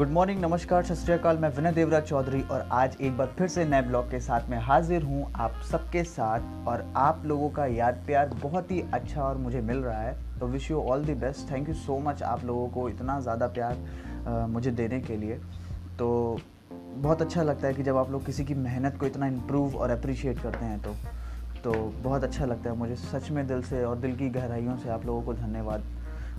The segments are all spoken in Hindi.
गुड मॉर्निंग नमस्कार, सत श्रीकाल मैं विनय देवराज चौधरी और आज एक बार फिर से नए ब्लॉग के साथ में हाजिर हूँ आप सबके साथ और आप लोगों का याद प्यार बहुत ही अच्छा और मुझे मिल रहा है। तो wish you all the best thank you so much आप लोगों को इतना ज़्यादा प्यार मुझे देने के लिए। तो बहुत अच्छा लगता है कि जब आप लोग किसी की मेहनत को इतना इम्प्रूव और अप्रिशिएट करते हैं तो तो बहुत अच्छा लगता है मुझे। सच में दिल से और दिल की गहराइयों से आप लोगों को धन्यवाद।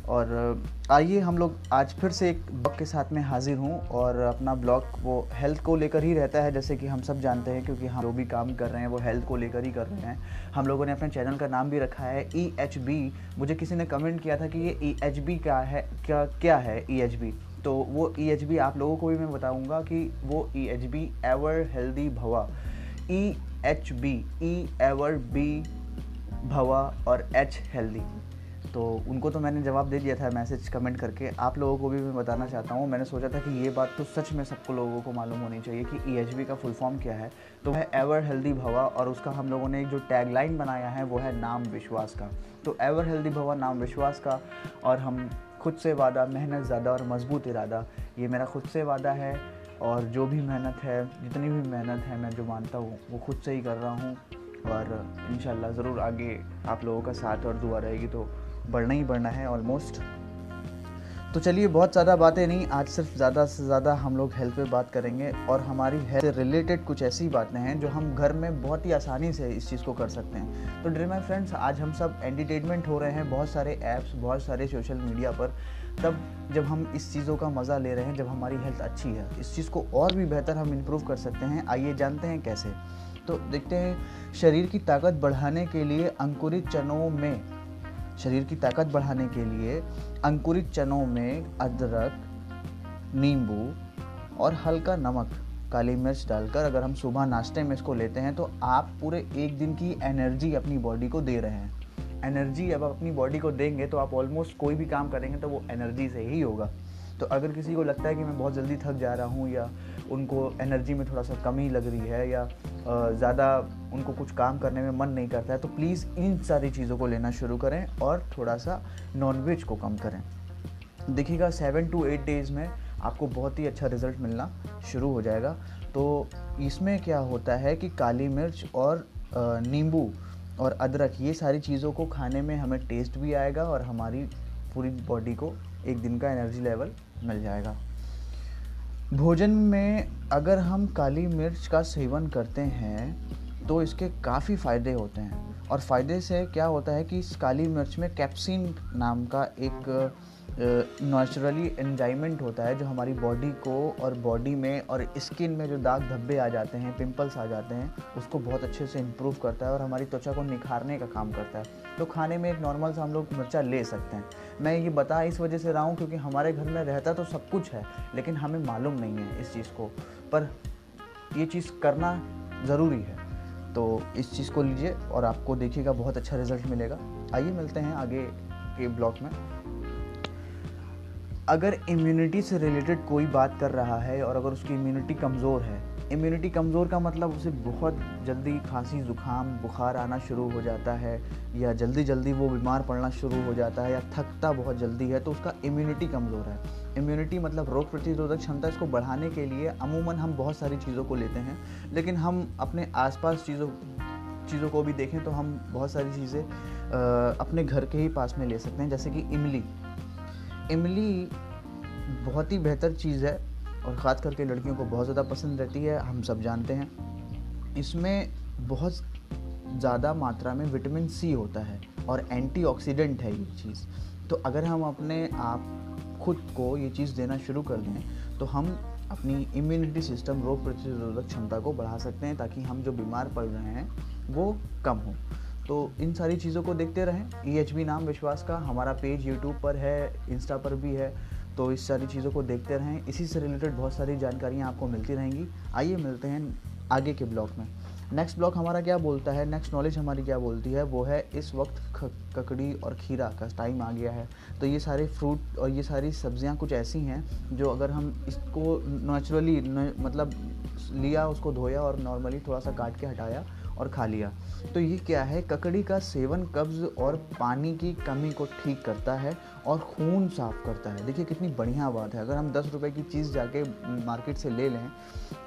और आइए हम लोग आज फिर से एक ब्लॉग के साथ में हाजिर हूँ और अपना ब्लॉग वो हेल्थ को लेकर ही रहता है, जैसे कि हम सब जानते हैं, क्योंकि हम जो भी काम कर रहे हैं वो हेल्थ को लेकर ही कर रहे हैं। हम लोगों ने अपने चैनल का नाम भी रखा है ई एच बी मुझे किसी ने कमेंट किया था कि ये ई एच बी क्या है, क्या क्या है ई एच बी तो वो ई एच बी आप लोगों को भी मैं बताऊँगा कि वो E H B ever healthy भवा E H B E ever B भवा और एच हेल्दी तो उनको तो मैंने जवाब दे दिया था मैसेज कमेंट करके। आप लोगों को भी मैं बताना चाहता हूँ, मैंने सोचा था कि ये बात तो सच में सबको लोगों को मालूम होनी चाहिए कि ई e का फुल फॉर्म क्या है। तो है एवर हेल्दी भवा और उसका हम लोगों ने एक जो टैगलाइन बनाया है वो है नाम विश्वास का। तो एवर हेल्दी भवा नाम विश्वास का और हम खुद से वादा, मेहनत ज़्यादा और मज़बूत इरादा, ये मेरा खुद से वादा है और जो भी मेहनत है, जितनी भी मेहनत है मैं जो मानता हूँ, वो खुद से ही कर रहा हूँ और इन ज़रूर आगे आप लोगों का साथ और दुआ रहेगी तो बढ़ना ही बढ़ना है ऑलमोस्ट तो चलिए, बहुत ज़्यादा बातें नहीं, आज सिर्फ़ ज़्यादा से ज़्यादा हम लोग हेल्थ पे बात करेंगे और हमारी हेल्थ से रिलेटेड कुछ ऐसी बातें हैं जो हम घर में बहुत ही आसानी से इस चीज़ को कर सकते हैं। तो ड्रे माई फ्रेंड्स आज हम सब एंटरटेनमेंट हो रहे हैं, बहुत सारे ऐप्स बहुत सारे सोशल मीडिया पर। तब जब हम इस चीज़ों का मज़ा ले रहे हैं, जब हमारी हेल्थ अच्छी है, इस चीज़ को और भी बेहतर हम इम्प्रूव कर सकते हैं। आइए जानते हैं कैसे। तो देखते हैं, शरीर की ताकत बढ़ाने के लिए अंकुरित चनों में शरीर की ताकत बढ़ाने के लिए अंकुरित चनों में अदरक, नींबू और हल्का नमक, काली मिर्च डालकर अगर हम सुबह नाश्ते में इसको लेते हैं तो आप पूरे एक दिन की एनर्जी अपनी बॉडी को दे रहे हैं। एनर्जी अब अपनी बॉडी को देंगे तो आप ऑलमोस्ट कोई भी काम करेंगे तो वो एनर्जी से ही होगा। तो अगर किसी को लगता है कि मैं बहुत जल्दी थक जा रहा हूँ या उनको एनर्जी में थोड़ा सा कमी लग रही है या ज़्यादा उनको कुछ काम करने में मन नहीं करता है तो प्लीज़ इन सारी चीज़ों को लेना शुरू करें और थोड़ा सा नॉनवेज को कम करें। देखिएगा सेवन टू एट डेज़ में आपको बहुत ही अच्छा रिज़ल्ट मिलना शुरू हो जाएगा। तो इसमें क्या होता है कि काली मिर्च और नींबू और अदरक, ये सारी चीज़ों को खाने में हमें टेस्ट भी आएगा और हमारी पूरी बॉडी को एक दिन का एनर्जी लेवल मिल जाएगा। भोजन में अगर हम काली मिर्च का सेवन करते हैं तो इसके काफ़ी फ़ायदे होते हैं। और फ़ायदे से क्या होता है कि इस काली मिर्च में कैप्सिन नाम का एक नेचुरली एंजाइमेंट होता है जो हमारी बॉडी को और बॉडी में और स्किन में जो दाग धब्बे आ जाते हैं पिंपल्स आ जाते हैं, उसको बहुत अच्छे से इम्प्रूव करता है और हमारी त्वचा को निखारने का काम करता है। तो खाने में एक नॉर्मल सा हम लोग मिर्चा ले सकते हैं। मैं ये बता इस वजह से रहा हूँ क्योंकि हमारे घर में रहता तो सब कुछ है, लेकिन हमें मालूम नहीं है इस चीज़ को। पर ये चीज़ करना ज़रूरी है। तो इस चीज़ को लीजिए और आपको देखिएगा बहुत अच्छा रिज़ल्ट मिलेगा। आइए मिलते हैं आगे के ब्लॉग में। अगर इम्यूनिटी से रिलेटेड कोई बात कर रहा है और अगर उसकी इम्यूनिटी कमज़ोर है इम्यूनिटी कमज़ोर का मतलब उसे बहुत जल्दी खांसी, ज़ुकाम, बुखार आना शुरू हो जाता है या जल्दी जल्दी वो बीमार पड़ना शुरू हो जाता है या थकता बहुत जल्दी है तो उसका इम्यूनिटी कमज़ोर है। इम्यूनिटी मतलब रोग प्रतिरोधक क्षमता इसको बढ़ाने के लिए अमूमन हम बहुत सारी चीज़ों को लेते हैं, लेकिन हम अपने आसपास चीज़ों चीज़ों को भी देखें तो हम बहुत सारी चीज़ें अपने घर के ही पास में ले सकते हैं, जैसे कि इमली। इमली बहुत ही बेहतर चीज़ है और ख़ास करके लड़कियों को बहुत ज़्यादा पसंद रहती है, हम सब जानते हैं। इसमें बहुत ज़्यादा मात्रा में विटामिन सी होता है और एंटीऑक्सीडेंट है ये चीज़। तो अगर हम अपने आप खुद को ये चीज़ देना शुरू कर दें तो हम अपनी इम्यूनिटी सिस्टम रोग प्रतिरोधक क्षमता को बढ़ा सकते हैं ताकि हम जो बीमार पड़ रहे हैं, वो कम हो। तो इन सारी चीज़ों को देखते रहें। ई एच नाम विश्वास का हमारा पेज यूट्यूब पर है इंस्टा पर भी है तो इस सारी चीज़ों को देखते रहें। इसी से रिलेटेड बहुत सारी जानकारियाँ आपको मिलती रहेंगी। आइए मिलते हैं आगे के ब्लॉग में। नेक्स्ट ब्लॉग हमारा क्या बोलता है? नेक्स्ट नॉलेज हमारी क्या बोलती है? वो है इस वक्त ककड़ी और खीरा का टाइम आ गया है। तो ये सारे फ्रूट और ये सारी सब्ज़ियाँ कुछ ऐसी हैं जो अगर हम इसको नेचुरली मतलब लिया, उसको धोया और नॉर्मली थोड़ा सा काट के हटाया और खा लिया। तो ये क्या है? ककड़ी का सेवन कब्ज़ और पानी की कमी को ठीक करता है और खून साफ़ करता है। देखिए कितनी बढ़िया बात है। अगर हम दस रुपए की चीज़ जाके मार्केट से ले लें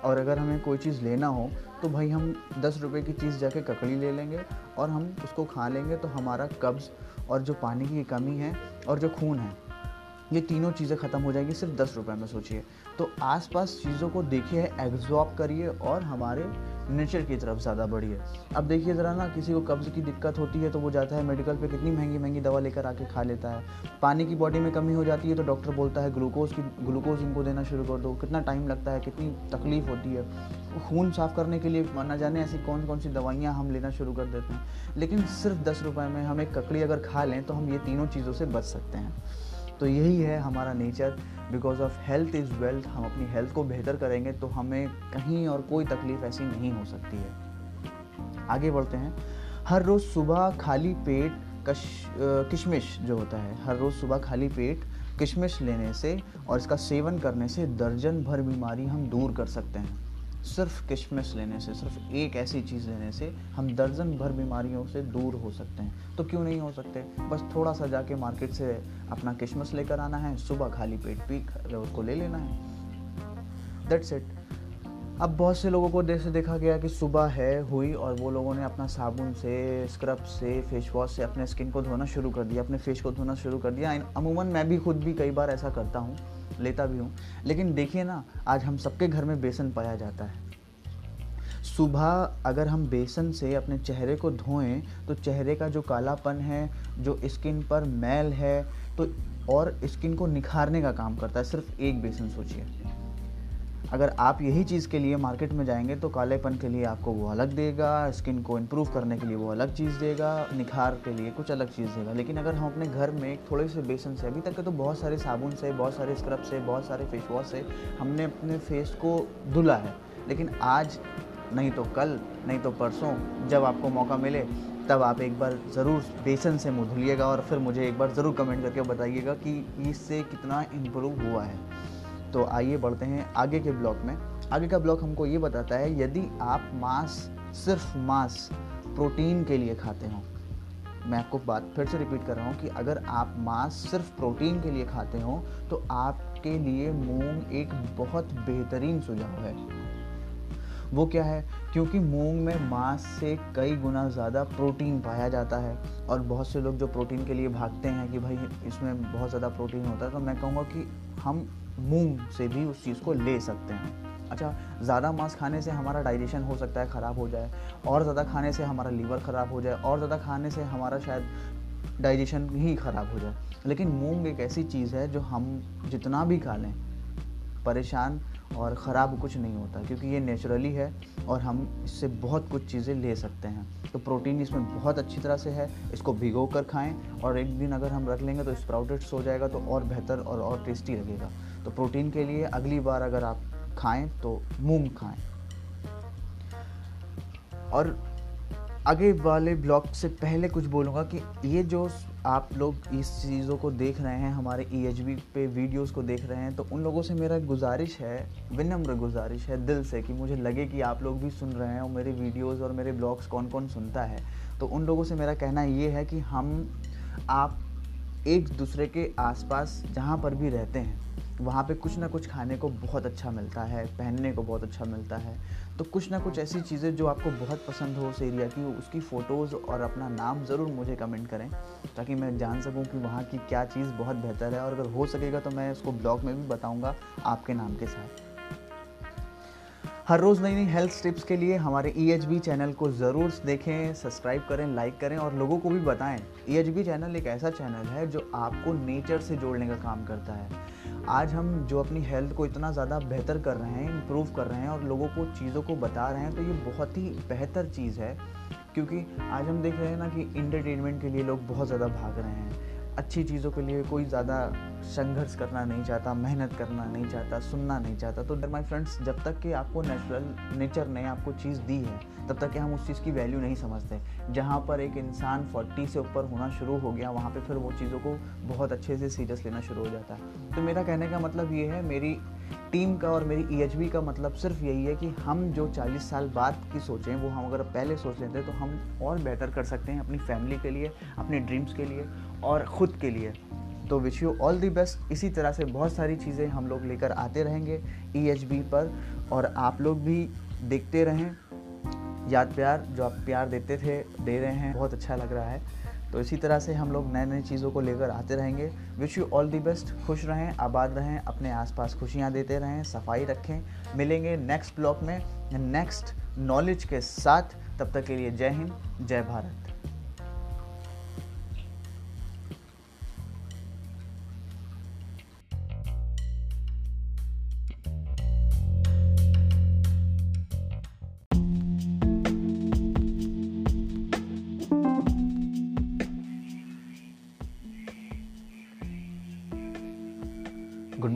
और अगर हमें कोई चीज़ लेना हो तो भाई हम दस रुपए की चीज़ जाके ककड़ी ले लेंगे और हम उसको खा लेंगे तो हमारा कब्ज़ और जो पानी की कमी है और जो खून है, ये तीनों चीज़ें ख़त्म हो जाएँगी सिर्फ़ दस रुपये में, सोचिए। तो आसपास चीज़ों को देखिए एग्जॉर्ब करिए और हमारे नेचर की तरफ़ ज़्यादा बढ़ी है। अब देखिए ज़रा ना, किसी को कब्ज़ की दिक्कत होती है तो वो जाता है मेडिकल पे, कितनी महँगी महँगी दवा लेकर आके खा लेता है। पानी की बॉडी में कमी हो जाती है तो डॉक्टर बोलता है, ग्लूकोज की, ग्लूकोज इनको देना शुरू कर दो। कितना टाइम लगता है, कितनी तकलीफ़ होती है। खून साफ़ करने के लिए ना जाने ऐसी कौन कौन सी दवाइयाँ हम लेना शुरू कर देते हैं। लेकिन सिर्फ़ दस रुपये में हम एक ककड़ी अगर खा लें तो हम ये तीनों चीज़ों से बच सकते हैं। तो यही है हमारा nature because of health is wealth हम अपनी हेल्थ को बेहतर करेंगे तो हमें कहीं और कोई तकलीफ़ ऐसी नहीं हो सकती है. आगे बढ़ते हैं. हर रोज़ सुबह खाली पेट कश किशमिश जो होता है, हर रोज़ सुबह खाली पेट किशमिश लेने से और इसका सेवन करने से दर्जन भर बीमारी हम दूर कर सकते हैं. सिर्फ़ किशमिश लेने से, सिर्फ़ एक ऐसी चीज़ लेने से हम दर्जन भर बीमारियों से दूर हो सकते हैं। तो क्यों नहीं हो सकते? बस थोड़ा सा जाके मार्केट से अपना किशमिश लेकर आना है, सुबह खाली पेट पी उसको ले लेना है। दैट्स इट अब बहुत से लोगों को जैसे देखा गया कि सुबह है, हुई, और वो लोगों ने अपना साबुन से स्क्रब से फेस वॉश से अपने स्किन को धोना शुरू कर दिया, अपने फेस को धोना शुरू कर दिया। अमूमन मैं भी खुद भी कई बार ऐसा करता हूँ। लेता भी हूँ। लेकिन देखिए ना, आज हम सबके घर में बेसन पाया जाता है। सुबह अगर हम बेसन से अपने चेहरे को धोएँ तो चेहरे का जो कालापन है, जो स्किन पर मैल है तो और स्किन को निखारने का काम करता है। सिर्फ़ एक बेसन सोचिए। अगर आप यही चीज़ के लिए मार्केट में जाएँगे तो कालेपन के लिए आपको वो अलग देगा, स्किन को इम्प्रूव करने के लिए वो अलग चीज़ देगा, निखार के लिए कुछ अलग चीज़ देगा। लेकिन अगर हम अपने घर में थोड़े से बेसन से अभी तक के तो बहुत सारे साबुन से बहुत सारे स्क्रब से बहुत सारे फेस वॉश से हमने अपने फेस को धुला है। लेकिन आज, नहीं तो कल, नहीं तो परसों, जब आपको मौका मिले, तब आप एक बार ज़रूर बेसन से मुँह धुलिएगा और फिर मुझे एक बार ज़रूर कमेंट करके बताइएगा कि इससे कितना इम्प्रूव हुआ है। तो आइए बढ़ते हैं आगे के ब्लॉक में। आगे का ब्लॉक हमको ये बताता है, यदि आप मांस, सिर्फ़ मांस प्रोटीन के लिए खाते हो, मैं आपको बात फिर से रिपीट कर रहा हूँ कि अगर आप मांस सिर्फ़ प्रोटीन के लिए खाते हो तो आपके लिए मूंग एक बहुत बेहतरीन सुझाव है। वो क्या है? क्योंकि मूंग में मांस से कई गुना ज़्यादा प्रोटीन पाया जाता है, और बहुत से लोग जो प्रोटीन के लिए भागते हैं कि भाई इसमें बहुत ज़्यादा प्रोटीन होता है तो मैं कहूँगा कि हम मूंग से भी उस चीज़ को ले सकते हैं। अच्छा ज़्यादा मांस खाने से हमारा डाइजेशन हो सकता है, ख़राब हो जाए, और ज़्यादा खाने से हमारा लीवर ख़राब हो जाए, और ज़्यादा खाने से हमारा शायद डाइजेशन ही ख़राब हो जाए। लेकिन मूंग एक ऐसी चीज़ है जो हम जितना भी खा लें, परेशान और ख़राब कुछ नहीं होता, क्योंकि ये नेचुरली है और हम इससे बहुत कुछ चीज़ें ले सकते हैं। तो प्रोटीन इसमें बहुत अच्छी तरह से है, इसको भिगो कर खाएँ, और एक दिन अगर हम रख लेंगे तो स्प्राउटेड्स हो जाएगा तो और बेहतर और और टेस्टी लगेगा। तो प्रोटीन के लिए अगली बार अगर आप खाएँ तो मूंग खाएँ। और आगे वाले ब्लॉग से पहले कुछ बोलूँगा कि ये जो आप लोग इस चीज़ों को देख रहे हैं, हमारे ई e पे वीडियोस को देख रहे हैं तो उन लोगों से मेरा गुजारिश है, विनम्र गुजारिश है दिल से कि मुझे लगे कि आप लोग भी सुन रहे हैं और मेरे वीडियोस और मेरे ब्लॉग्स कौन कौन सुनता है। तो उन लोगों से मेरा कहना ये है कि हम आप एक दूसरे के आसपास जहाँ पर भी रहते हैं, वहाँ पे कुछ ना कुछ खाने को बहुत अच्छा मिलता है, पहनने को बहुत अच्छा मिलता है। तो कुछ ना कुछ ऐसी चीज़ें जो आपको बहुत पसंद हो उस एरिया की, उसकी फ़ोटोज़ और अपना नाम ज़रूर मुझे कमेंट करें, ताकि मैं जान सकूँ कि वहाँ की क्या चीज़ बहुत बेहतर है। और अगर हो सकेगा तो मैं उसको ब्लॉग में भी बताऊँगा आपके नाम के साथ। हर रोज़ नई नई हेल्थ टिप्स के लिए हमारे ई e चैनल को ज़रूर देखें सब्सक्राइब करें लाइक करें और लोगों को भी बताएँ। ई e चैनल एक ऐसा चैनल है जो आपको नेचर से जोड़ने का काम करता है। आज हम जो अपनी हेल्थ को इतना ज़्यादा बेहतर कर रहे हैं इम्प्रूव कर रहे हैं और लोगों को चीज़ों को बता रहे हैं तो ये बहुत ही बेहतर चीज़ है। क्योंकि आज हम देख रहे हैं ना कि इंटरटेनमेंट के लिए लोग बहुत ज़्यादा भाग रहे हैं। अच्छी चीज़ों के लिए कोई ज़्यादा संघर्ष करना नहीं चाहता, मेहनत करना नहीं चाहता, सुनना नहीं चाहता। तो माय फ्रेंड्स जब तक कि आपको नेचुरल नेचर ने आपको चीज़ दी है, तब तक कि हम उस चीज़ की वैल्यू नहीं समझते। जहाँ पर एक इंसान फोर्टी से ऊपर होना शुरू हो गया, वहाँ पे फिर वो चीज़ों को बहुत अच्छे से सीरियस लेना शुरू हो जाता है। तो मेरा कहने का मतलब ये है, मेरी टीम का और मेरी ईएचबी का मतलब सिर्फ़ यही है कि हम जो 40 साल बाद की सोचें, वो हम अगर पहले सोच लेते तो हम और बेटर कर सकते हैं अपनी फैमिली के लिए, अपने ड्रीम्स के लिए। और ख़ुद के लिए। तो wish you all the best इसी तरह से बहुत सारी चीज़ें हम लोग लेकर आते रहेंगे ईएचबी पर और आप लोग भी देखते रहें। याद प्यार, जो आप प्यार देते थे, दे रहे हैं, बहुत अच्छा लग रहा है। तो इसी तरह से हम लोग नए नए चीज़ों को लेकर आते रहेंगे। Wish you all the best खुश रहें, आबाद रहें, अपने आसपास खुशियाँ देते रहें, सफ़ाई रखें। मिलेंगे नेक्स्ट ब्लॉक में नेक्स्ट नॉलेज के साथ। तब तक के लिए जय हिंद, जय भारत।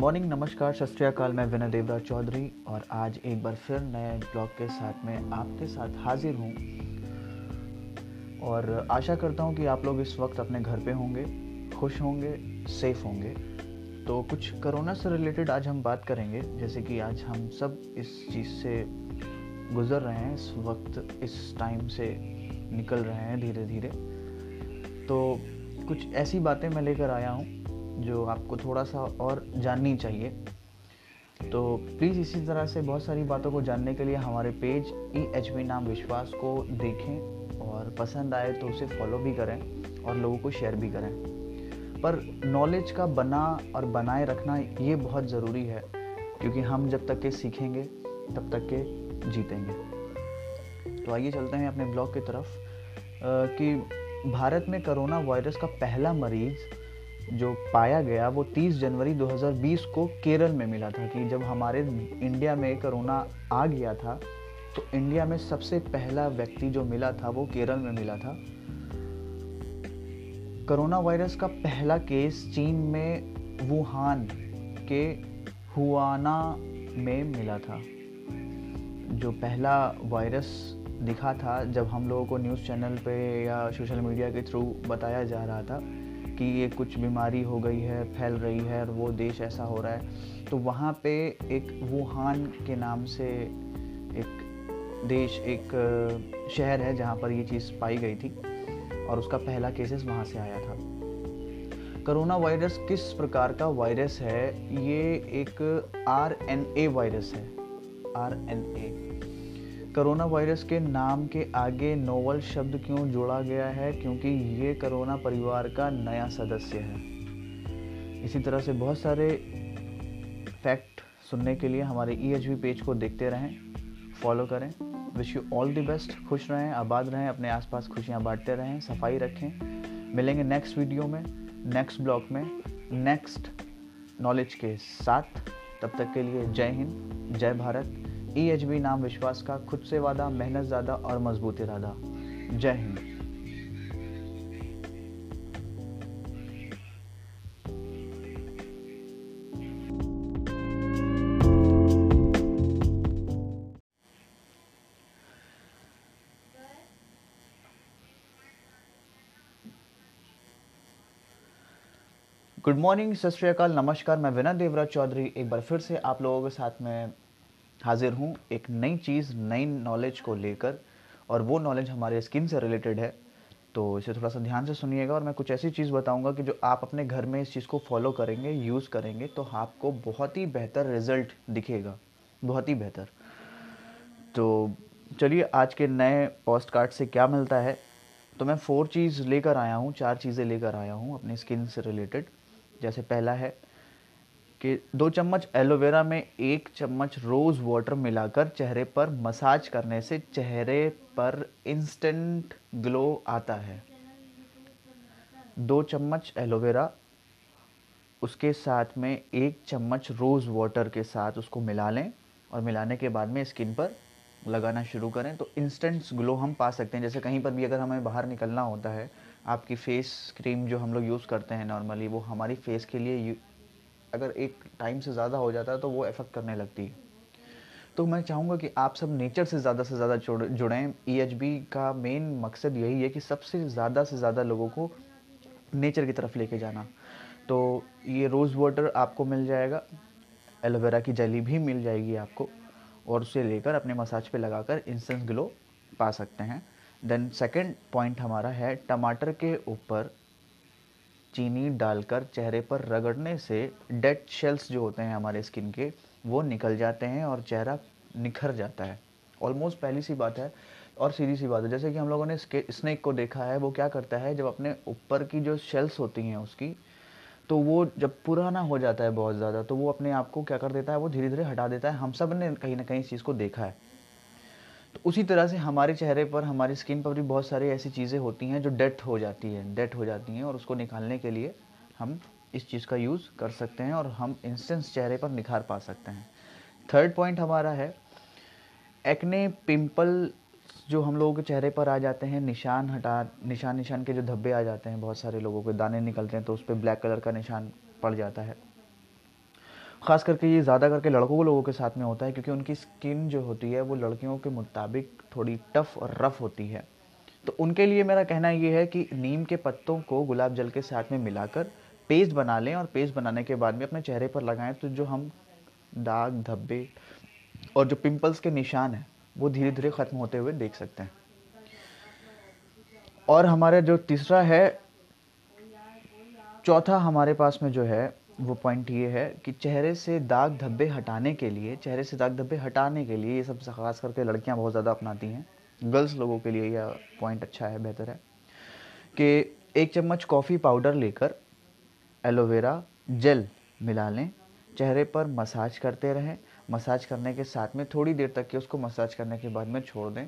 मॉर्निंग, नमस्कार, सत मैं विनय देवराज चौधरी और आज एक बार फिर नए ब्लॉग के साथ में आपके साथ हाजिर हूँ। और आशा करता हूँ कि आप लोग इस वक्त अपने घर पे होंगे, खुश होंगे सेफ़ होंगे। तो कुछ कोरोना से रिलेटेड आज हम बात करेंगे, जैसे कि आज हम सब इस चीज़ से गुज़र रहे हैं, इस वक्त, इस टाइम से निकल रहे हैं धीरे धीरे तो कुछ ऐसी बातें मैं लेकर आया हूँ जो आपको थोड़ा सा और जाननी चाहिए। तो प्लीज़ इसी तरह से बहुत सारी बातों को जानने के लिए हमारे पेज ई एच बी नाम विश्वास को देखें और पसंद आए तो उसे फॉलो भी करें और लोगों को शेयर भी करें। पर नॉलेज का बना और बनाए रखना ये बहुत ज़रूरी है, क्योंकि हम जब तक के सीखेंगे, तब तक के जीतेंगे। तो आइए चलते हैं अपने ब्लॉग की तरफ़ कि भारत में कोरोना वायरस का पहला मरीज़ जो पाया गया वो 30 जनवरी 2020 को केरल में मिला था कि जब हमारे इंडिया में कोरोना आ गया था तो इंडिया में सबसे पहला व्यक्ति जो मिला था वो केरल में मिला था। कोरोना वायरस का पहला केस चीन में वुहान के हुआना में मिला था। जो पहला वायरस दिखा था जब हम लोगों को न्यूज़ चैनल पे या सोशल मीडिया के थ्रू बताया जा रहा था कि ये कुछ बीमारी हो गई है, फैल रही है और वो देश ऐसा हो रहा है। तो वहाँ पे एक वुहान के नाम से एक देश, एक शहर है जहाँ पर ये चीज़ पाई गई थी और उसका पहला केसेस वहाँ से आया था। करोना वायरस किस प्रकार का वायरस है? ये एक आर एन ए वायरस है। R N A. Corona virus के नाम के आगे नोवल शब्द क्यों जोड़ा गया है? क्योंकि ये कोरोना परिवार का नया सदस्य है। इसी तरह से बहुत सारे फैक्ट सुनने के लिए हमारे ई e पेज को देखते रहें, फॉलो करें। Wish you all the best खुश रहें, आबाद रहें, अपने आसपास खुशियाँ बांटते रहें, सफ़ाई रखें। मिलेंगे नेक्स्ट वीडियो में नेक्स्ट ब्लॉग में नेक्स्ट नॉलेज के साथ। तब तक के लिए जय हिंद, जय भारत। ई नाम विश्वास का खुद से वादा, मेहनत ज़्यादा और मज़बूत इरादा जय हिंद। गुड मॉर्निंग सत श्रीकाल नमस्कार, मैं विनय देवराज चौधरी। एक बार फिर से आप लोगों के साथ में हाजिर हूँ एक नई चीज़, नई नॉलेज को लेकर और वो नॉलेज हमारे स्किन से रिलेटेड है। तो इसे थोड़ा सा ध्यान से सुनिएगा और मैं कुछ ऐसी चीज़ बताऊँगा कि जो आप अपने घर में इस चीज़ को फॉलो करेंगे यूज़ करेंगे तो आपको बहुत ही बेहतर रिज़ल्ट दिखेगा। बहुत ही बेहतर। तो चलिए आज के नए पोस्ट कार्ड से क्या मिलता है? तो मैं फोर चीज़ लेकर आया हूँ, चार चीज़ें लेकर आया हूँ अपनी स्किन से रिलेटेड जैसे पहला है कि दो चम्मच एलोवेरा में एक चम्मच रोज़ वाटर मिलाकर चेहरे पर मसाज करने से चेहरे पर इंस्टेंट ग्लो आता है। दो चम्मच एलोवेरा उसके साथ में एक चम्मच रोज़ वाटर के साथ उसको मिला लें और मिलाने के बाद में स्किन पर लगाना शुरू करें तो इंस्टेंट ग्लो हम पा सकते हैं। जैसे कहीं पर भी अगर हमें बाहर निकलना होता है, आपकी फेस क्रीम जो हम लोग यूज़ करते हैं नॉर्मली वो हमारी फेस के लिए अगर एक टाइम से ज़्यादा हो जाता है तो वो इफ़ेक्ट करने लगती है। तो मैं चाहूँगा कि आप सब नेचर से ज़्यादा से ज़्यादा जुड़ें ई e का मेन मकसद यही है कि सबसे ज़्यादा से ज़्यादा लोगों को नेचर की तरफ़ लेके जाना। तो ये रोज़ वाटर आपको मिल जाएगा एलोवेरा की जली भी मिल जाएगी आपको, और उसे लेकर अपने मसाज पे लगाकर इंस्टेंट ग्लो पा सकते हैं। देन सेकंड पॉइंट हमारा है, टमाटर के ऊपर चीनी डालकर चेहरे पर रगड़ने से डेड शेल्स जो होते हैं हमारे स्किन के, वो निकल जाते हैं और चेहरा निखर जाता है। ऑलमोस्ट पहली सी बात है और सीधी सी बात है। जैसे कि हम लोगों ने स्नेक को देखा है, वो क्या करता है, जब अपने ऊपर की जो शेल्स होती हैं उसकी तो वो जब पुराना हो जाता है बहुत ज़्यादा तो वो अपने आप को क्या कर देता है, वो धीरे धीरे हटा देता है। हम सबने कहीं ना कहीं इस चीज़ को देखा है। तो उसी तरह से हमारे चेहरे पर, हमारी स्किन पर भी बहुत सारी ऐसी चीज़ें होती हैं जो डेथ हो जाती है डेथ हो जाती हैं और उसको निकालने के लिए हम इस चीज़ का यूज़ कर सकते हैं और हम इंस्टेंस चेहरे पर निखार पा सकते हैं। थर्ड पॉइंट हमारा है, एक्ने पिंपल जो हम लोगों के चेहरे पर आ जाते हैं, निशान हटा, निशान निशान के जो धब्बे आ जाते हैं, बहुत सारे लोगों के दाने निकलते हैं तो उस पर ब्लैक कलर का निशान पड़ जाता है। ख़ास करके ये ज़्यादा करके लड़कों को लोगों के साथ में होता है, क्योंकि उनकी स्किन जो होती है, वो लड़कियों के मुताबिक थोड़ी टफ़ और रफ़ होती है। तो उनके लिए मेरा कहना ये है कि नीम के पत्तों को गुलाब जल के साथ में मिलाकर पेस्ट बना लें और पेस्ट बनाने के बाद में अपने चेहरे पर लगाएँ तो जो हम दाग, धब्बे और जो पिंपल्स के निशान हैं, वो धीरे धीरे ख़त्म होते हुए देख सकते हैं। और हमारे जो तीसरा है, चौथा हमारे पास में जो है वो पॉइंट ये है कि चेहरे से दाग धब्बे हटाने के लिए, चेहरे से दाग धब्बे हटाने के लिए ये सब खास करके लड़कियाँ बहुत ज़्यादा अपनाती हैं। गर्ल्स लोगों के लिए यह पॉइंट अच्छा है, बेहतर है। कि एक चम्मच कॉफ़ी पाउडर लेकर एलोवेरा जेल मिला लें। चेहरे पर मसाज करते रहें। मसाज करने के साथ में थोड़ी देर तक के उसको मसाज करने के बाद में छोड़ दें।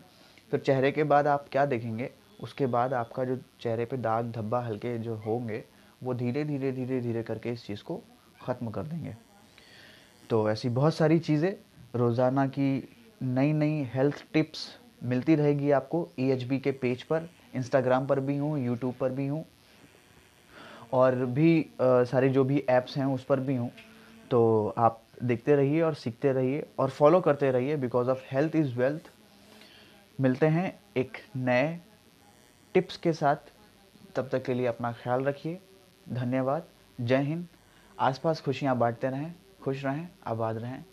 फिर चेहरे के बाद आप क्या देखेंगे? उसके बाद आपका जो चेहरे पे दाग धब्बा हल्के जो होंगे वो धीरे धीरे धीरे धीरे करके इस चीज़ को ख़त्म कर देंगे। तो ऐसी बहुत सारी चीज़ें रोज़ाना की नई नई हेल्थ टिप्स मिलती रहेगी आपको। ई e के पेज पर इंस्टाग्राम पर भी हूँ यूट्यूब पर भी हूँ और भी आ, सारे जो भी ऐप्स हैं उस पर भी हूँ। तो आप देखते रहिए और सीखते रहिए और फॉलो करते रहिए because of health is wealth मिलते हैं एक नए टिप्स के साथ। तब तक के लिए अपना ख्याल रखिए। धन्यवाद। जय हिंद। आसपास खुशियाँ बांटते रहें, खुश रहें, आबाद रहें।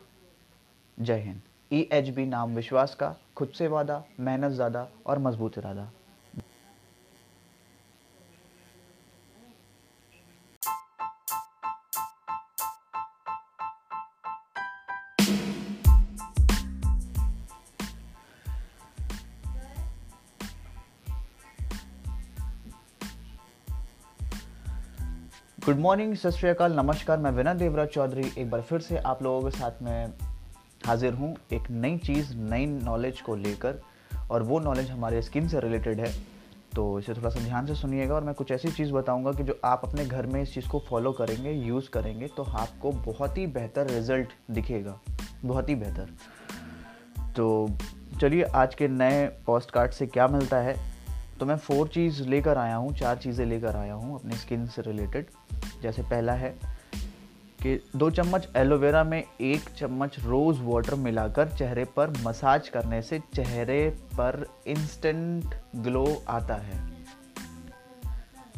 जय हिंद। ई एच बी नाम विश्वास का, खुद से वादा, मेहनत ज़्यादा और मज़बूत इरादा। गुड मॉर्निंग सत श्रीकाल नमस्कार, मैं विनय देवराज चौधरी। एक बार फिर से आप लोगों के साथ में हाजिर हूँ एक नई चीज़, नई नॉलेज को लेकर, और वो नॉलेज हमारे स्किन से रिलेटेड है। तो इसे थोड़ा सा ध्यान से सुनिएगा और मैं कुछ ऐसी चीज़ बताऊँगा कि जो आप अपने घर में इस चीज़ को फॉलो करेंगे यूज़ करेंगे तो आपको बहुत ही बेहतर रिज़ल्ट दिखेगा। बहुत ही बेहतर। तो चलिए आज के नए पोस्ट कार्ड से क्या मिलता है? तो मैं फोर चीज़ लेकर आया हूँ, चार चीज़ें लेकर आया हूँ अपनी स्किन से रिलेटेड जैसे पहला है कि दो चम्मच एलोवेरा में एक चम्मच रोज़ वाटर मिलाकर चेहरे पर मसाज करने से चेहरे पर इंस्टेंट ग्लो आता है।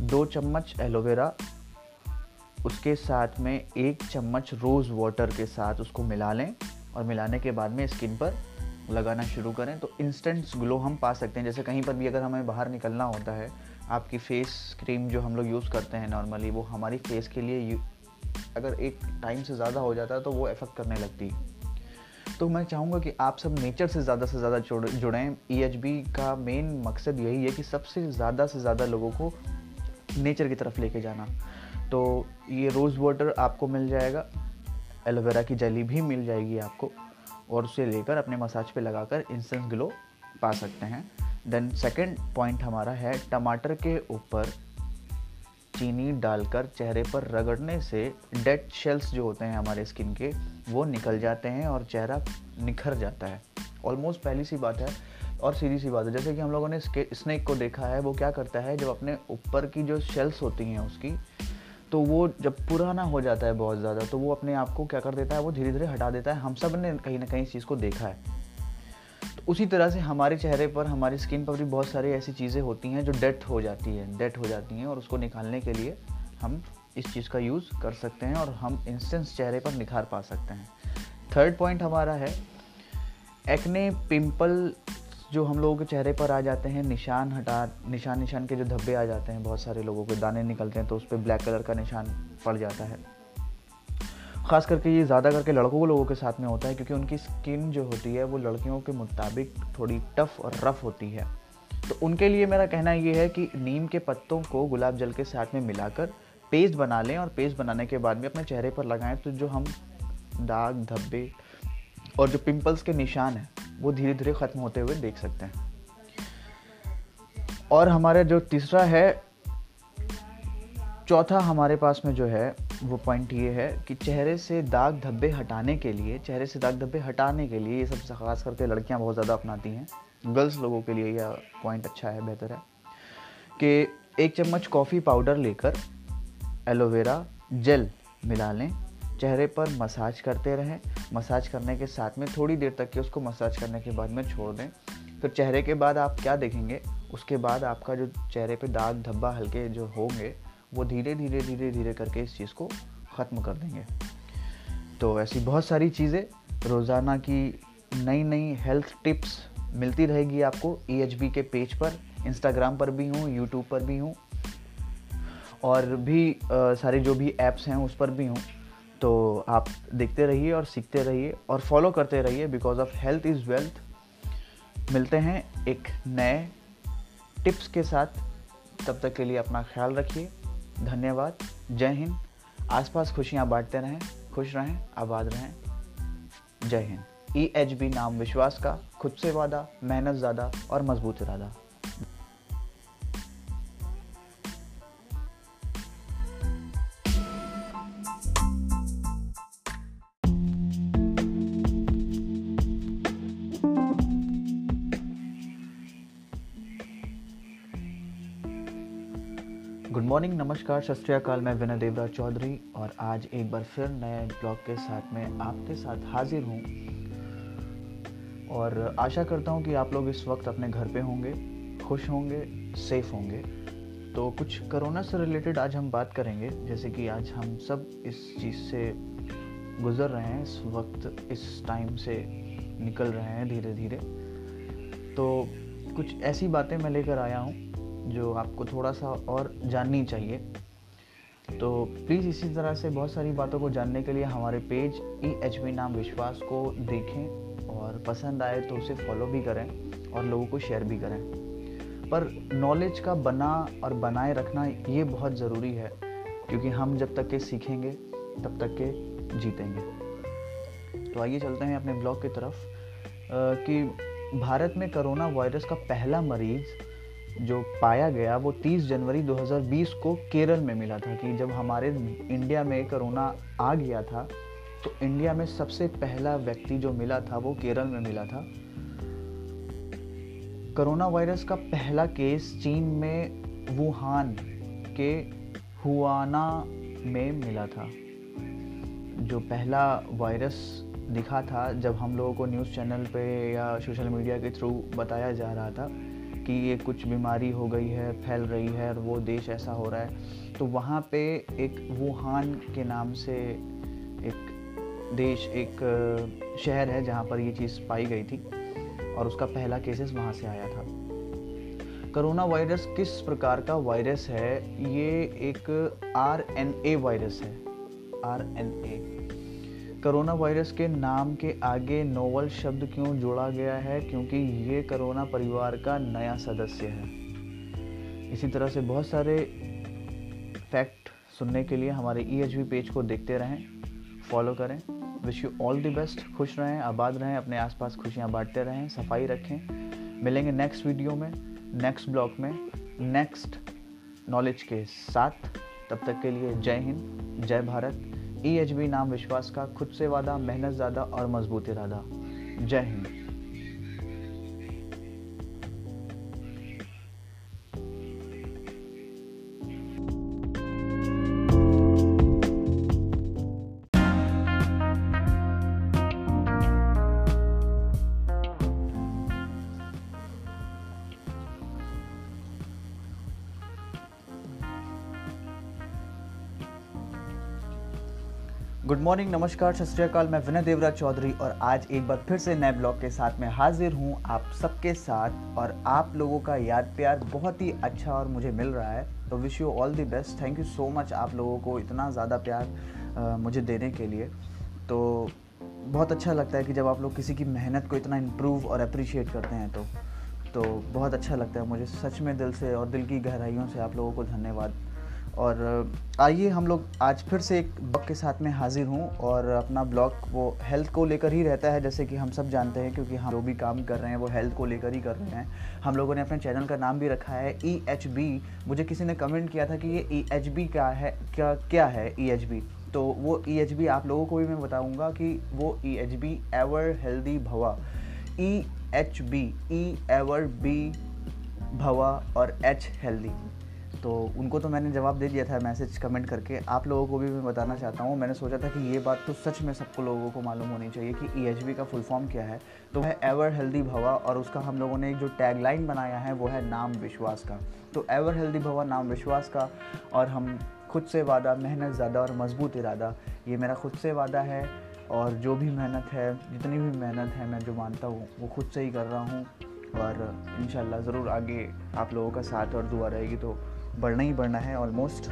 दो चम्मच एलोवेरा उसके साथ में एक चम्मच रोज़ वाटर के साथ उसको मिला लें और मिलाने के बाद में स्किन पर लगाना शुरू करें तो इंस्टेंट ग्लो हम पा सकते हैं। जैसे कहीं पर भी अगर हमें बाहर निकलना होता है, आपकी फेस क्रीम जो हम लोग यूज़ करते हैं नॉर्मली वो हमारी फेस के लिए अगर एक टाइम से ज़्यादा हो जाता है तो वो इफ़ेक्ट करने लगती। तो मैं चाहूँगा कि आप सब नेचर से ज़्यादा से ज़्यादा जुड़ें ई e का मेन मकसद यही है कि सबसे ज़्यादा से ज़्यादा लोगों को नेचर की तरफ़ लेके जाना। तो ये रोज़ वाटर आपको मिल जाएगा एलोवेरा की जली भी मिल जाएगी आपको। और उसे लेकर अपने मसाज पे लगाकर इंस्टेंट ग्लो पा सकते हैं। देन सेकंड पॉइंट हमारा है, टमाटर के ऊपर चीनी डालकर चेहरे पर रगड़ने से डेड शेल्स जो होते हैं हमारे स्किन के, वो निकल जाते हैं और चेहरा निखर जाता है। ऑलमोस्ट पहली सी बात है और सीधी सी बात है, जैसे कि हम लोगों ने स्नेक को देखा है, वो क्या करता है, जब अपने ऊपर की जो शेल्स होती हैं उसकी तो वो जब पुराना हो जाता है बहुत ज़्यादा तो वो अपने आप को क्या कर देता है? वो धीरे धीरे हटा देता है। हम सबने कहीं ना कहीं इस चीज़ को देखा है। तो उसी तरह से हमारे चेहरे पर, हमारी स्किन पर भी बहुत सारी ऐसी चीज़ें होती हैं जो डेथ हो जाती है, डेथ हो जाती हैं और उसको निकालने के लिए हम इस चीज़ का यूज़ कर सकते हैं और हम इंस्टेंस चेहरे पर निखार पा सकते हैं। थर्ड पॉइंट हमारा है, एक्ने पिंपल जो हम लोगों के चेहरे पर आ जाते हैं, निशान हटा निशान निशान के जो धब्बे आ जाते हैं, बहुत सारे लोगों के दाने निकलते हैं तो उस पर ब्लैक कलर का निशान पड़ जाता है। ख़ास करके ये ज़्यादा करके लड़कों लोगों के साथ में होता है, क्योंकि उनकी स्किन जो होती है, वो लड़कियों के मुताबिक थोड़ी टफ और रफ़ होती है। तो उनके लिए मेरा कहना ये है कि नीम के पत्तों को गुलाब जल के साथ में मिलाकर पेस्ट बना लें और पेस्ट बनाने के बाद में अपने चेहरे पर लगाएँ तो जो हम दाग, धब्बे और जो पिंपल्स के निशान हैं, वो धीरे धीरे ख़त्म होते हुए देख सकते हैं। और हमारा जो तीसरा है, चौथा हमारे पास में जो है, वो पॉइंट ये है कि चेहरे से दाग धब्बे हटाने के लिए, चेहरे से दाग धब्बे हटाने के लिए ये सब खास करके लड़कियाँ बहुत ज़्यादा अपनाती हैं। गर्ल्स लोगों के लिए यह पॉइंट अच्छा है, बेहतर है कि एक चम्मच कॉफ़ी पाउडर लेकर एलोवेरा जेल मिला लें। चेहरे पर मसाज करते रहें। मसाज करने के साथ में थोड़ी देर तक के उसको मसाज करने के बाद में छोड़ दें। फिर चेहरे के बाद आप क्या देखेंगे? उसके बाद आपका जो चेहरे पे दाग धब्बा हल्के जो होंगे वो धीरे धीरे धीरे धीरे करके इस चीज़ को ख़त्म कर देंगे। तो ऐसी बहुत सारी चीज़ें। रोज़ाना की नई नई हेल्थ टिप्स मिलती रहेगी आपको। ई e के पेज पर इंस्टाग्राम पर भी हूँ यूट्यूब पर भी हूँ। और भी आ, सारे जो भी ऐप्स हैं उस पर भी हूँ। तो आप देखते रहिए और सीखते रहिए और फॉलो करते रहिए because of health is wealth मिलते हैं एक नए टिप्स के साथ। तब तक के लिए अपना ख्याल रखिए। धन्यवाद। जय हिंद। आसपास खुशियाँ बांटते रहें, खुश रहें, आबाद रहें। जय हिंद। ई एच बी नाम विश्वास का, खुद से वादा, मेहनत ज़्यादा और मज़बूत इरादा। मॉर्निंग, नमस्कार, सत मैं विनय देवराज चौधरी और आज एक बार फिर नए ब्लॉग के साथ में आपके साथ हाजिर हूँ। और आशा करता हूँ कि आप लोग इस वक्त अपने घर पे होंगे, खुश होंगे सेफ़ होंगे। तो कुछ कोरोना से रिलेटेड आज हम बात करेंगे, जैसे कि आज हम सब इस चीज़ से गुज़र रहे हैं, इस वक्त, इस टाइम से निकल रहे हैं धीरे धीरे तो कुछ ऐसी बातें मैं लेकर आया हूँ जो आपको थोड़ा सा और जाननी चाहिए। तो प्लीज़ इसी तरह से बहुत सारी बातों को जानने के लिए हमारे पेज ई एच बी नाम विश्वास को देखें और पसंद आए तो उसे फॉलो भी करें और लोगों को शेयर भी करें। पर नॉलेज का बना और बनाए रखना ये बहुत ज़रूरी है, क्योंकि हम जब तक के सीखेंगे, तब तक के जीतेंगे। तो आइए चलते हैं अपने ब्लॉग की तरफ़। कि भारत में कोरोना वायरस का पहला मरीज़ जो पाया गया, वो 30 जनवरी 2020 को केरल में मिला था कि जब हमारे इंडिया में कोरोना आ गया था तो इंडिया में सबसे पहला व्यक्ति जो मिला था, वो केरल में मिला था। कोरोना वायरस का पहला केस चीन में वुहान के हुआना में मिला था, जो पहला वायरस दिखा था जब हम लोगों को न्यूज़ चैनल पे या सोशल मीडिया के थ्रू बताया जा रहा था। कि ये कुछ बीमारी हो गई है, फैल रही है और वो देश ऐसा हो रहा है। तो वहाँ पे एक वुहान के नाम से एक देश, एक शहर है जहाँ पर ये चीज़ पाई गई थी और उसका पहला केसेस वहाँ से आया था। करोना वायरस किस प्रकार का वायरस है? ये एक आर एन ए वायरस है। R N A. Corona virus के नाम के आगे नोवल शब्द क्यों जोड़ा गया है? क्योंकि ये कोरोना परिवार का नया सदस्य है। इसी तरह से बहुत सारे फैक्ट सुनने के लिए हमारे ई e पेज को देखते रहें, फॉलो करें। Wish you all the best खुश रहें, आबाद रहें, अपने आसपास खुशियाँ बांटते रहें, सफ़ाई रखें। मिलेंगे नेक्स्ट वीडियो में नेक्स्ट ब्लॉग में नेक्स्ट नॉलेज के साथ। तब तक के लिए जय हिंद, जय भारत ई एच बी नाम विश्वास का खुद से वादा, मेहनत ज़्यादा और मज़बूत इरादा। जय हिंद। मॉर्निंग नमस्कार, सत मैं विनय देवराज चौधरी और आज एक बार फिर से नए ब्लॉग के साथ में हाजिर हूँ आप सबके साथ और आप लोगों का याद प्यार बहुत ही अच्छा और मुझे मिल रहा है। तो wish you all the best thank you so much आप लोगों को इतना ज़्यादा प्यार मुझे देने के लिए। तो बहुत अच्छा लगता है कि जब आप लोग किसी की मेहनत को इतना इम्प्रूव और अप्रिशिएट करते हैं तो तो बहुत अच्छा लगता है मुझे। सच में दिल से और दिल की गहराइयों से आप लोगों को धन्यवाद। और आइए हम लोग आज फिर से एक ब्लॉग के साथ में हाजिर हूँ और अपना ब्लॉग वो हेल्थ को लेकर ही रहता है, जैसे कि हम सब जानते हैं क्योंकि हम जो भी काम कर रहे हैं वो हेल्थ को लेकर ही कर रहे हैं। हम लोगों ने अपने चैनल का नाम भी रखा है ई एच बी मुझे किसी ने कमेंट किया था कि ये ई एच बी क्या है, क्या क्या है ई एच बी तो वो ई एच बी आप लोगों को भी मैं बताऊँगा कि वो E H B ever healthy भवा E H B E ever B भवा और एच हेल्दी तो उनको तो मैंने जवाब दे दिया था मैसेज, कमेंट करके। आप लोगों को भी मैं बताना चाहता हूँ, मैंने सोचा था कि ये बात तो सच में सबको लोगों को मालूम होनी चाहिए कि ई e का फुल फॉर्म क्या है। तो है एवर हेल्दी भवा और उसका हम लोगों ने एक जो टैगलाइन बनाया है, वो है नाम विश्वास का। तो एवर हेल्दी भवा नाम विश्वास का और हम खुद से वादा, मेहनत ज़्यादा और मज़बूत इरादा, ये मेरा खुद से वादा है। और जो भी मेहनत है, जितनी भी मेहनत है, मैं जो मानता हूँ, वो खुद से ही कर रहा हूँ और इन ज़रूर आगे आप लोगों का साथ और दुआ रहेगी तो बढ़ना ही बढ़ना है ऑलमोस्ट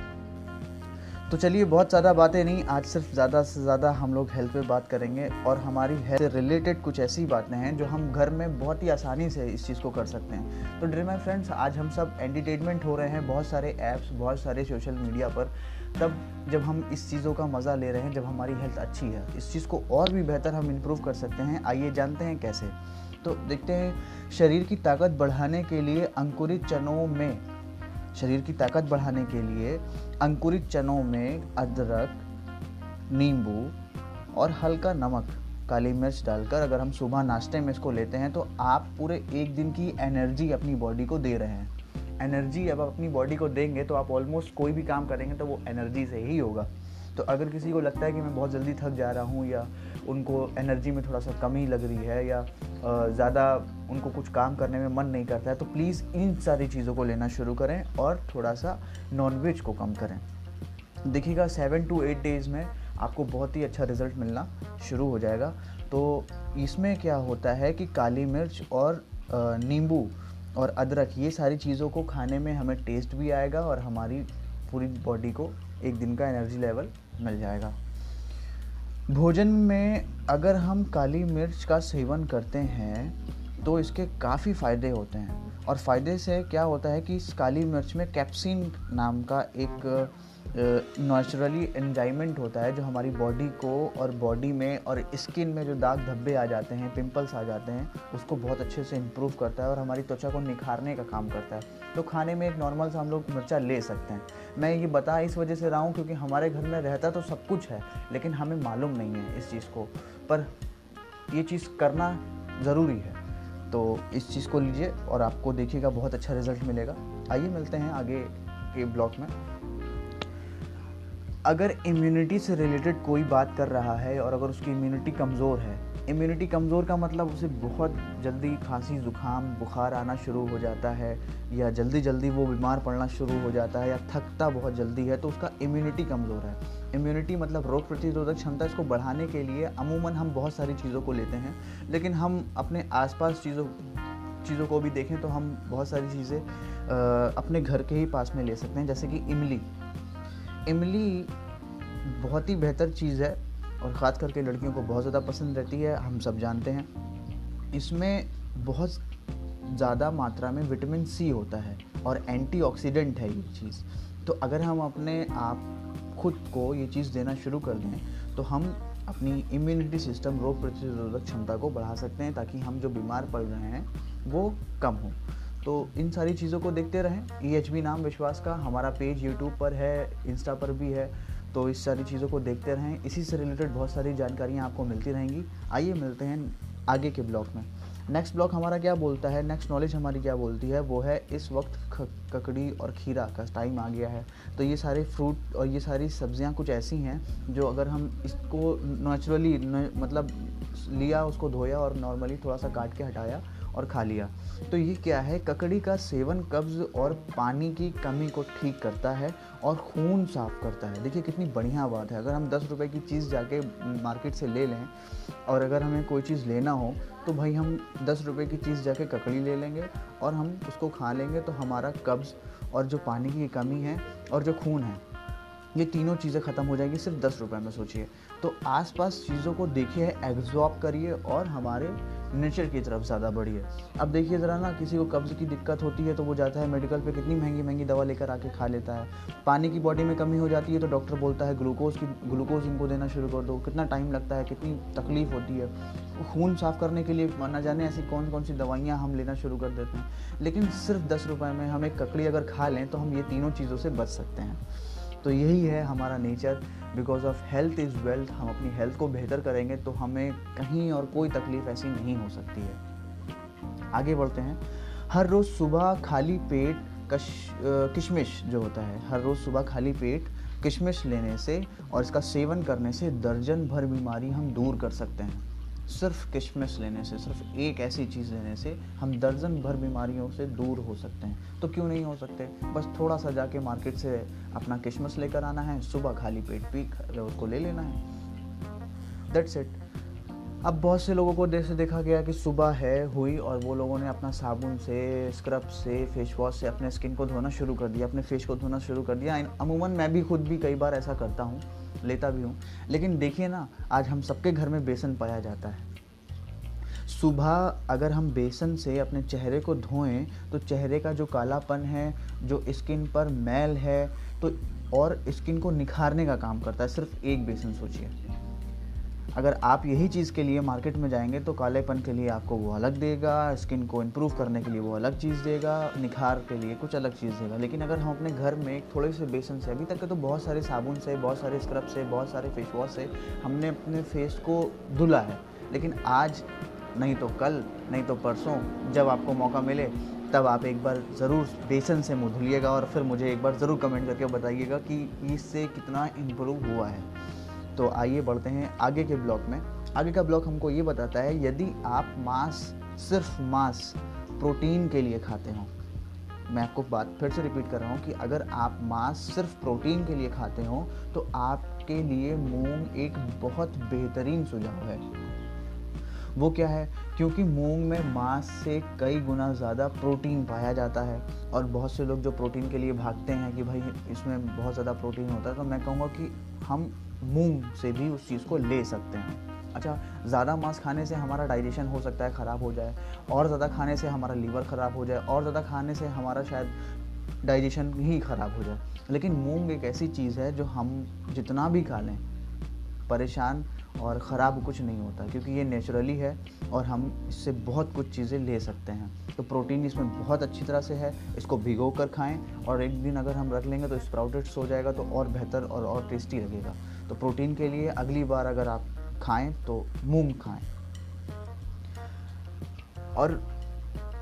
तो चलिए, बहुत ज़्यादा बातें नहीं, आज सिर्फ़ ज़्यादा से ज़्यादा हम लोग हेल्थ पे बात करेंगे और हमारी हेल्थ से रिलेटेड कुछ ऐसी बातें हैं जो हम घर में बहुत ही आसानी से इस चीज़ को कर सकते हैं। तो डियर माई फ्रेंड्स आज हम सब एंटरटेनमेंट हो रहे हैं, बहुत सारे ऐप्स बहुत सारे सोशल मीडिया पर। तब जब हम इस चीज़ों का मज़ा ले रहे हैं, जब हमारी हेल्थ अच्छी है, इस चीज़ को और भी बेहतर हम इम्प्रूव कर सकते हैं। आइए जानते हैं कैसे। तो देखते हैं, शरीर की ताकत बढ़ाने के लिए अंकुरित चनों में शरीर की ताकत बढ़ाने के लिए अंकुरित चनों में अदरक, नींबू और हल्का नमक, काली मिर्च डालकर अगर हम सुबह नाश्ते में इसको लेते हैं तो आप पूरे एक दिन की एनर्जी अपनी बॉडी को दे रहे हैं। एनर्जी अब अपनी बॉडी को देंगे तो आप ऑलमोस्ट कोई भी काम करेंगे तो वो एनर्जी से ही होगा। तो अगर किसी को लगता है कि मैं बहुत जल्दी थक जा रहा हूँ या उनको एनर्जी में थोड़ा सा कमी लग रही है या ज़्यादा उनको कुछ काम करने में मन नहीं करता है तो प्लीज़ इन सारी चीज़ों को लेना शुरू करें और थोड़ा सा नॉनवेज को कम करें। देखिएगा सेवन टू एट डेज़ में आपको बहुत ही अच्छा रिज़ल्ट मिलना शुरू हो जाएगा। तो इसमें क्या होता है कि काली मिर्च और नींबू और अदरक, ये सारी चीज़ों को खाने में हमें टेस्ट भी आएगा और हमारी पूरी बॉडी को एक दिन का एनर्जी लेवल मिल जाएगा। भोजन में अगर हम काली मिर्च का सेवन करते हैं तो इसके काफ़ी फ़ायदे होते हैं। और फ़ायदे से क्या होता है कि इस काली मिर्च में कैप्सिन नाम का एक नेचुरली एंजाइमेंट होता है जो हमारी बॉडी को और बॉडी में और स्किन में जो दाग धब्बे आ जाते हैं पिंपल्स आ जाते हैं, उसको बहुत अच्छे से इम्प्रूव करता है और हमारी त्वचा को निखारने का काम करता है। तो खाने में एक नॉर्मल सा हम लोग मिर्चा ले सकते हैं। मैं ये बता इस वजह से रहा हूँ क्योंकि हमारे घर में रहता तो सब कुछ है, लेकिन हमें मालूम नहीं है इस चीज़ को। पर ये चीज़ करना ज़रूरी है। तो इस चीज़ को लीजिए और आपको देखिएगा बहुत अच्छा रिज़ल्ट मिलेगा। आइए मिलते हैं आगे के ब्लॉग में। अगर इम्यूनिटी से रिलेटेड कोई बात कर रहा है और अगर उसकी इम्यूनिटी कमज़ोर है इम्यूनिटी कमज़ोर का मतलब उसे बहुत जल्दी खांसी, ज़ुकाम, बुखार आना शुरू हो जाता है या जल्दी जल्दी वो बीमार पड़ना शुरू हो जाता है या थकता बहुत जल्दी है तो उसका इम्यूनिटी कमज़ोर है। इम्यूनिटी मतलब रोग प्रतिरोधक क्षमता इसको बढ़ाने के लिए अमूमन हम बहुत सारी चीज़ों को लेते हैं, लेकिन हम अपने आसपास चीज़ों चीज़ों को भी देखें तो हम बहुत सारी चीज़ें अपने घर के ही पास में ले सकते हैं, जैसे कि इमली। इमली बहुत ही बेहतर चीज़ है और ख़ास करके लड़कियों को बहुत ज़्यादा पसंद रहती है, हम सब जानते हैं। इसमें बहुत ज़्यादा मात्रा में विटामिन सी होता है और एंटीऑक्सीडेंट है ये चीज़। तो अगर हम अपने आप खुद को ये चीज़ देना शुरू कर दें तो हम अपनी इम्यूनिटी सिस्टम रोग प्रतिरोधक क्षमता को बढ़ा सकते हैं ताकि हम जो बीमार पड़ रहे हैं, वो कम हो। तो इन सारी चीज़ों को देखते रहें। ई एच बी नाम विश्वास का हमारा पेज यूट्यूब पर है इंस्टा पर भी है तो इस सारी चीज़ों को देखते रहें। इसी से रिलेटेड बहुत सारी जानकारियाँ आपको मिलती रहेंगी। आइए मिलते हैं आगे के ब्लॉग में। नेक्स्ट ब्लॉग हमारा क्या बोलता है? नेक्स्ट नॉलेज हमारी क्या बोलती है? वो है इस वक्त ककड़ी और खीरा का टाइम आ गया है। तो ये सारे फ्रूट और ये सारी सब्ज़ियाँ कुछ ऐसी हैं जो अगर हम इसको नेचुरली मतलब लिया, उसको धोया और नॉर्मली थोड़ा सा काट के हटाया और खा लिया। तो ये क्या है? ककड़ी का सेवन कब्ज़ और पानी की कमी को ठीक करता है और खून साफ़ करता है। देखिए कितनी बढ़िया बात है। अगर हम दस रुपए की चीज़ जाके मार्केट से ले लें और अगर हमें कोई चीज़ लेना हो तो भाई हम दस रुपए की चीज़ जाके ककड़ी ले लेंगे और हम उसको खा लेंगे तो हमारा कब्ज़ और जो पानी की कमी है और जो खून है, ये तीनों चीज़ें ख़त्म हो जाएँगी सिर्फ़ दस रुपये में, सोचिए। तो आसपास चीज़ों को देखिए एग्जॉर्ब करिए और हमारे नेचर की तरफ़ ज़्यादा बढ़िए अब देखिए ज़रा ना, किसी को कब्ज़ की दिक्कत होती है तो वो जाता है मेडिकल पे, कितनी महँगी महँगी दवा लेकर आके खा लेता है। पानी की बॉडी में कमी हो जाती है तो डॉक्टर बोलता है, ग्लूकोज की ग्लूकोज इनको देना शुरू कर दो। कितना टाइम लगता है, कितनी तकलीफ़ होती है। खून साफ़ करने के लिए माना जाने ऐसी कौन कौन सी दवाइयाँ हम लेना शुरू कर देते हैं। लेकिन सिर्फ़ दस रुपये में हम एक ककड़ी अगर खा लें तो हम ये तीनों चीज़ों से बच सकते हैं। तो यही है हमारा nature because of health is wealth हम अपनी हेल्थ को बेहतर करेंगे तो हमें कहीं और कोई तकलीफ़ ऐसी नहीं हो सकती है. आगे बढ़ते हैं. हर रोज़ सुबह खाली पेट कश किशमिश जो होता है, हर रोज़ सुबह खाली पेट किशमिश लेने से और इसका सेवन करने से दर्जन भर बीमारी हम दूर कर सकते हैं. सिर्फ़ किशमिश लेने से, सिर्फ़ एक ऐसी चीज़ लेने से हम दर्जन भर बीमारियों से दूर हो सकते हैं। तो क्यों नहीं हो सकते? बस थोड़ा सा जाके मार्केट से अपना किशमिश लेकर आना है, सुबह खाली पेट पी उसको ले लेना है। दैट्स इट अब बहुत से लोगों को जैसे देखा गया कि सुबह है, हुई और वो लोगों ने अपना साबुन से स्क्रब से फेस वॉश से अपने स्किन को धोना शुरू कर दिया, अपने फेस को धोना शुरू कर दिया। अमूमन मैं भी खुद भी कई बार ऐसा करता हूँ। लेता भी हूँ। लेकिन देखिए ना, आज हम सबके घर में बेसन पाया जाता है। सुबह अगर हम बेसन से अपने चेहरे को धोएँ तो चेहरे का जो कालापन है, जो स्किन पर मैल है तो और स्किन को निखारने का काम करता है। सिर्फ़ एक बेसन सोचिए। अगर आप यही चीज़ के लिए मार्केट में जाएँगे तो कालेपन के लिए आपको वो अलग देगा, स्किन को इम्प्रूव करने के लिए वो अलग चीज़ देगा, निखार के लिए कुछ अलग चीज़ देगा। लेकिन अगर हम अपने घर में थोड़े से बेसन से, अभी तक के तो बहुत सारे साबुन से, बहुत सारे स्क्रब से, बहुत सारे फेस वॉश से हमने अपने फेस को धुला है। लेकिन आज, नहीं तो कल, नहीं तो परसों, जब आपको मौका मिले, तब आप एक बार ज़रूर बेसन से मुँह धुलिएगा और फिर मुझे एक बार ज़रूर कमेंट करके बताइएगा कि इससे कितना इम्प्रूव हुआ है। तो आइए बढ़ते हैं आगे के ब्लॉक में। आगे का ब्लॉक हमको ये बताता है, यदि आप मांस, सिर्फ़ मांस प्रोटीन के लिए खाते हो, मैं आपको बात फिर से रिपीट कर रहा हूँ कि अगर आप मांस, सिर्फ़ प्रोटीन के लिए खाते हो तो आपके लिए मूंग एक बहुत बेहतरीन सुझाव है। वो क्या है? क्योंकि मूंग में मांस से कई गुना ज़्यादा प्रोटीन पाया जाता है और बहुत से लोग जो प्रोटीन के लिए भागते हैं कि भाई इसमें बहुत ज़्यादा प्रोटीन होता है तो मैं कहूँगा कि हम मूंग से भी उस चीज़ को ले सकते हैं। अच्छा ज़्यादा मांस खाने से हमारा डाइजेशन हो सकता है, ख़राब हो जाए, और ज़्यादा खाने से हमारा लीवर ख़राब हो जाए, और ज़्यादा खाने से हमारा शायद डाइजेशन ही ख़राब हो जाए। लेकिन मूंग एक ऐसी चीज़ है जो हम जितना भी खा लें, परेशान और ख़राब कुछ नहीं होता, क्योंकि ये नेचुरली है और हम इससे बहुत कुछ चीज़ें ले सकते हैं। तो प्रोटीन इसमें बहुत अच्छी तरह से है, इसको भिगो कर खाएँ, और एक दिन अगर हम रख लेंगे तो स्प्राउटेड्स हो जाएगा तो और बेहतर और और टेस्टी लगेगा। तो प्रोटीन के लिए अगली बार अगर आप खाएँ तो मूंग खाएँ। और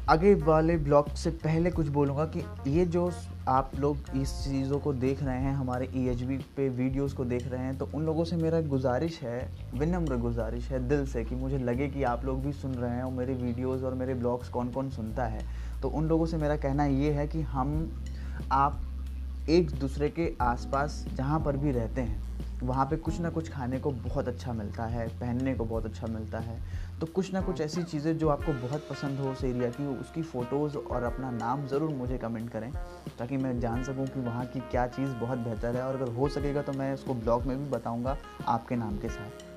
आगे वाले ब्लॉग से पहले कुछ बोलूँगा कि ये जो आप लोग इस चीज़ों को देख रहे हैं, हमारे ई e पे वीडियोस को देख रहे हैं तो उन लोगों से मेरा गुजारिश है, विनम्र गुजारिश है दिल से कि मुझे लगे कि आप लोग भी सुन रहे हैं और मेरे वीडियोस और मेरे ब्लॉग्स कौन कौन सुनता है। तो उन लोगों से मेरा कहना ये है कि हम, आप एक दूसरे के आसपास जहाँ पर भी रहते हैं, वहाँ पे कुछ ना कुछ खाने को बहुत अच्छा मिलता है, पहनने को बहुत अच्छा मिलता है। तो कुछ ना कुछ ऐसी चीज़ें जो आपको बहुत पसंद हो उस एरिया की, उसकी फ़ोटोज़ और अपना नाम ज़रूर मुझे कमेंट करें, ताकि मैं जान सकूँ कि वहाँ की क्या चीज़ बहुत बेहतर है। और अगर हो सकेगा तो मैं उसको ब्लॉग में भी बताऊँगा आपके नाम के साथ।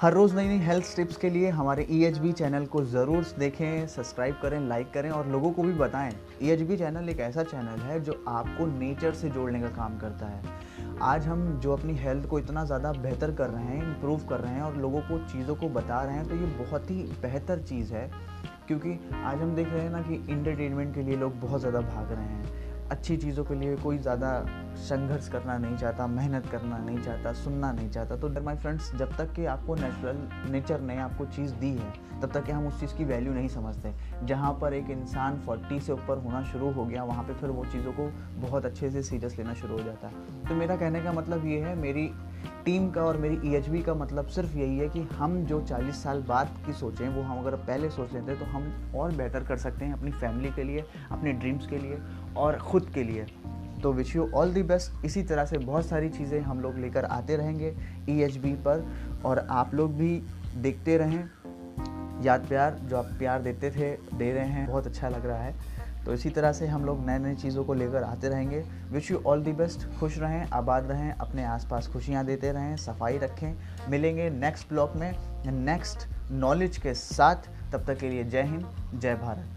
हर रोज़ नई नई हेल्थ टिप्स के लिए हमारे ई e चैनल को ज़रूर देखें सब्सक्राइब करें लाइक करें और लोगों को भी बताएँ। ई e चैनल एक ऐसा चैनल है जो आपको नेचर से जोड़ने का काम करता है। आज हम जो अपनी हेल्थ को इतना ज़्यादा बेहतर कर रहे हैं इम्प्रूव कर रहे हैं और लोगों को चीज़ों को बता रहे हैं तो ये बहुत ही बेहतर चीज़ है। क्योंकि आज हम देख रहे हैं ना कि इंटरटेनमेंट के लिए लोग बहुत ज़्यादा भाग रहे हैं। अच्छी चीज़ों के लिए कोई ज़्यादा संघर्ष करना नहीं चाहता, मेहनत करना नहीं चाहता, सुनना नहीं चाहता। तो डर माई फ्रेंड्स जब तक कि आपको नेचुरल नेचर ने आपको चीज़ दी है, तब तक कि हम उस चीज़ की वैल्यू नहीं समझते। जहाँ पर एक इंसान फोर्टी से ऊपर होना शुरू हो गया, वहाँ पे फिर वो चीज़ों को बहुत अच्छे से सीरियस लेना शुरू हो जाता है। तो मेरा कहने का मतलब ये है, मेरी टीम का और मेरी ईएचबी का मतलब सिर्फ़ यही है कि हम जो 40 साल बाद की सोचें, वो हम अगर पहले सोच लेते तो हम और बेटर कर सकते हैं अपनी फैमिली के लिए, अपने ड्रीम्स के लिए। और ख़ुद के लिए। तो wish you all the best इसी तरह से बहुत सारी चीज़ें हम लोग लेकर आते रहेंगे ईएचबी पर। और आप लोग भी देखते रहें। याद प्यार, जो आप प्यार देते थे, दे रहे हैं, बहुत अच्छा लग रहा है। तो इसी तरह से हम लोग नए नए चीज़ों को लेकर आते रहेंगे। Wish you all the best खुश रहें, आबाद रहें, अपने आसपास खुशियाँ देते रहें, सफ़ाई रखें। मिलेंगे नेक्स्ट ब्लॉग में। नेक्स्ट नॉलेज के साथ। तब तक के लिए जय हिंद, जय भारत।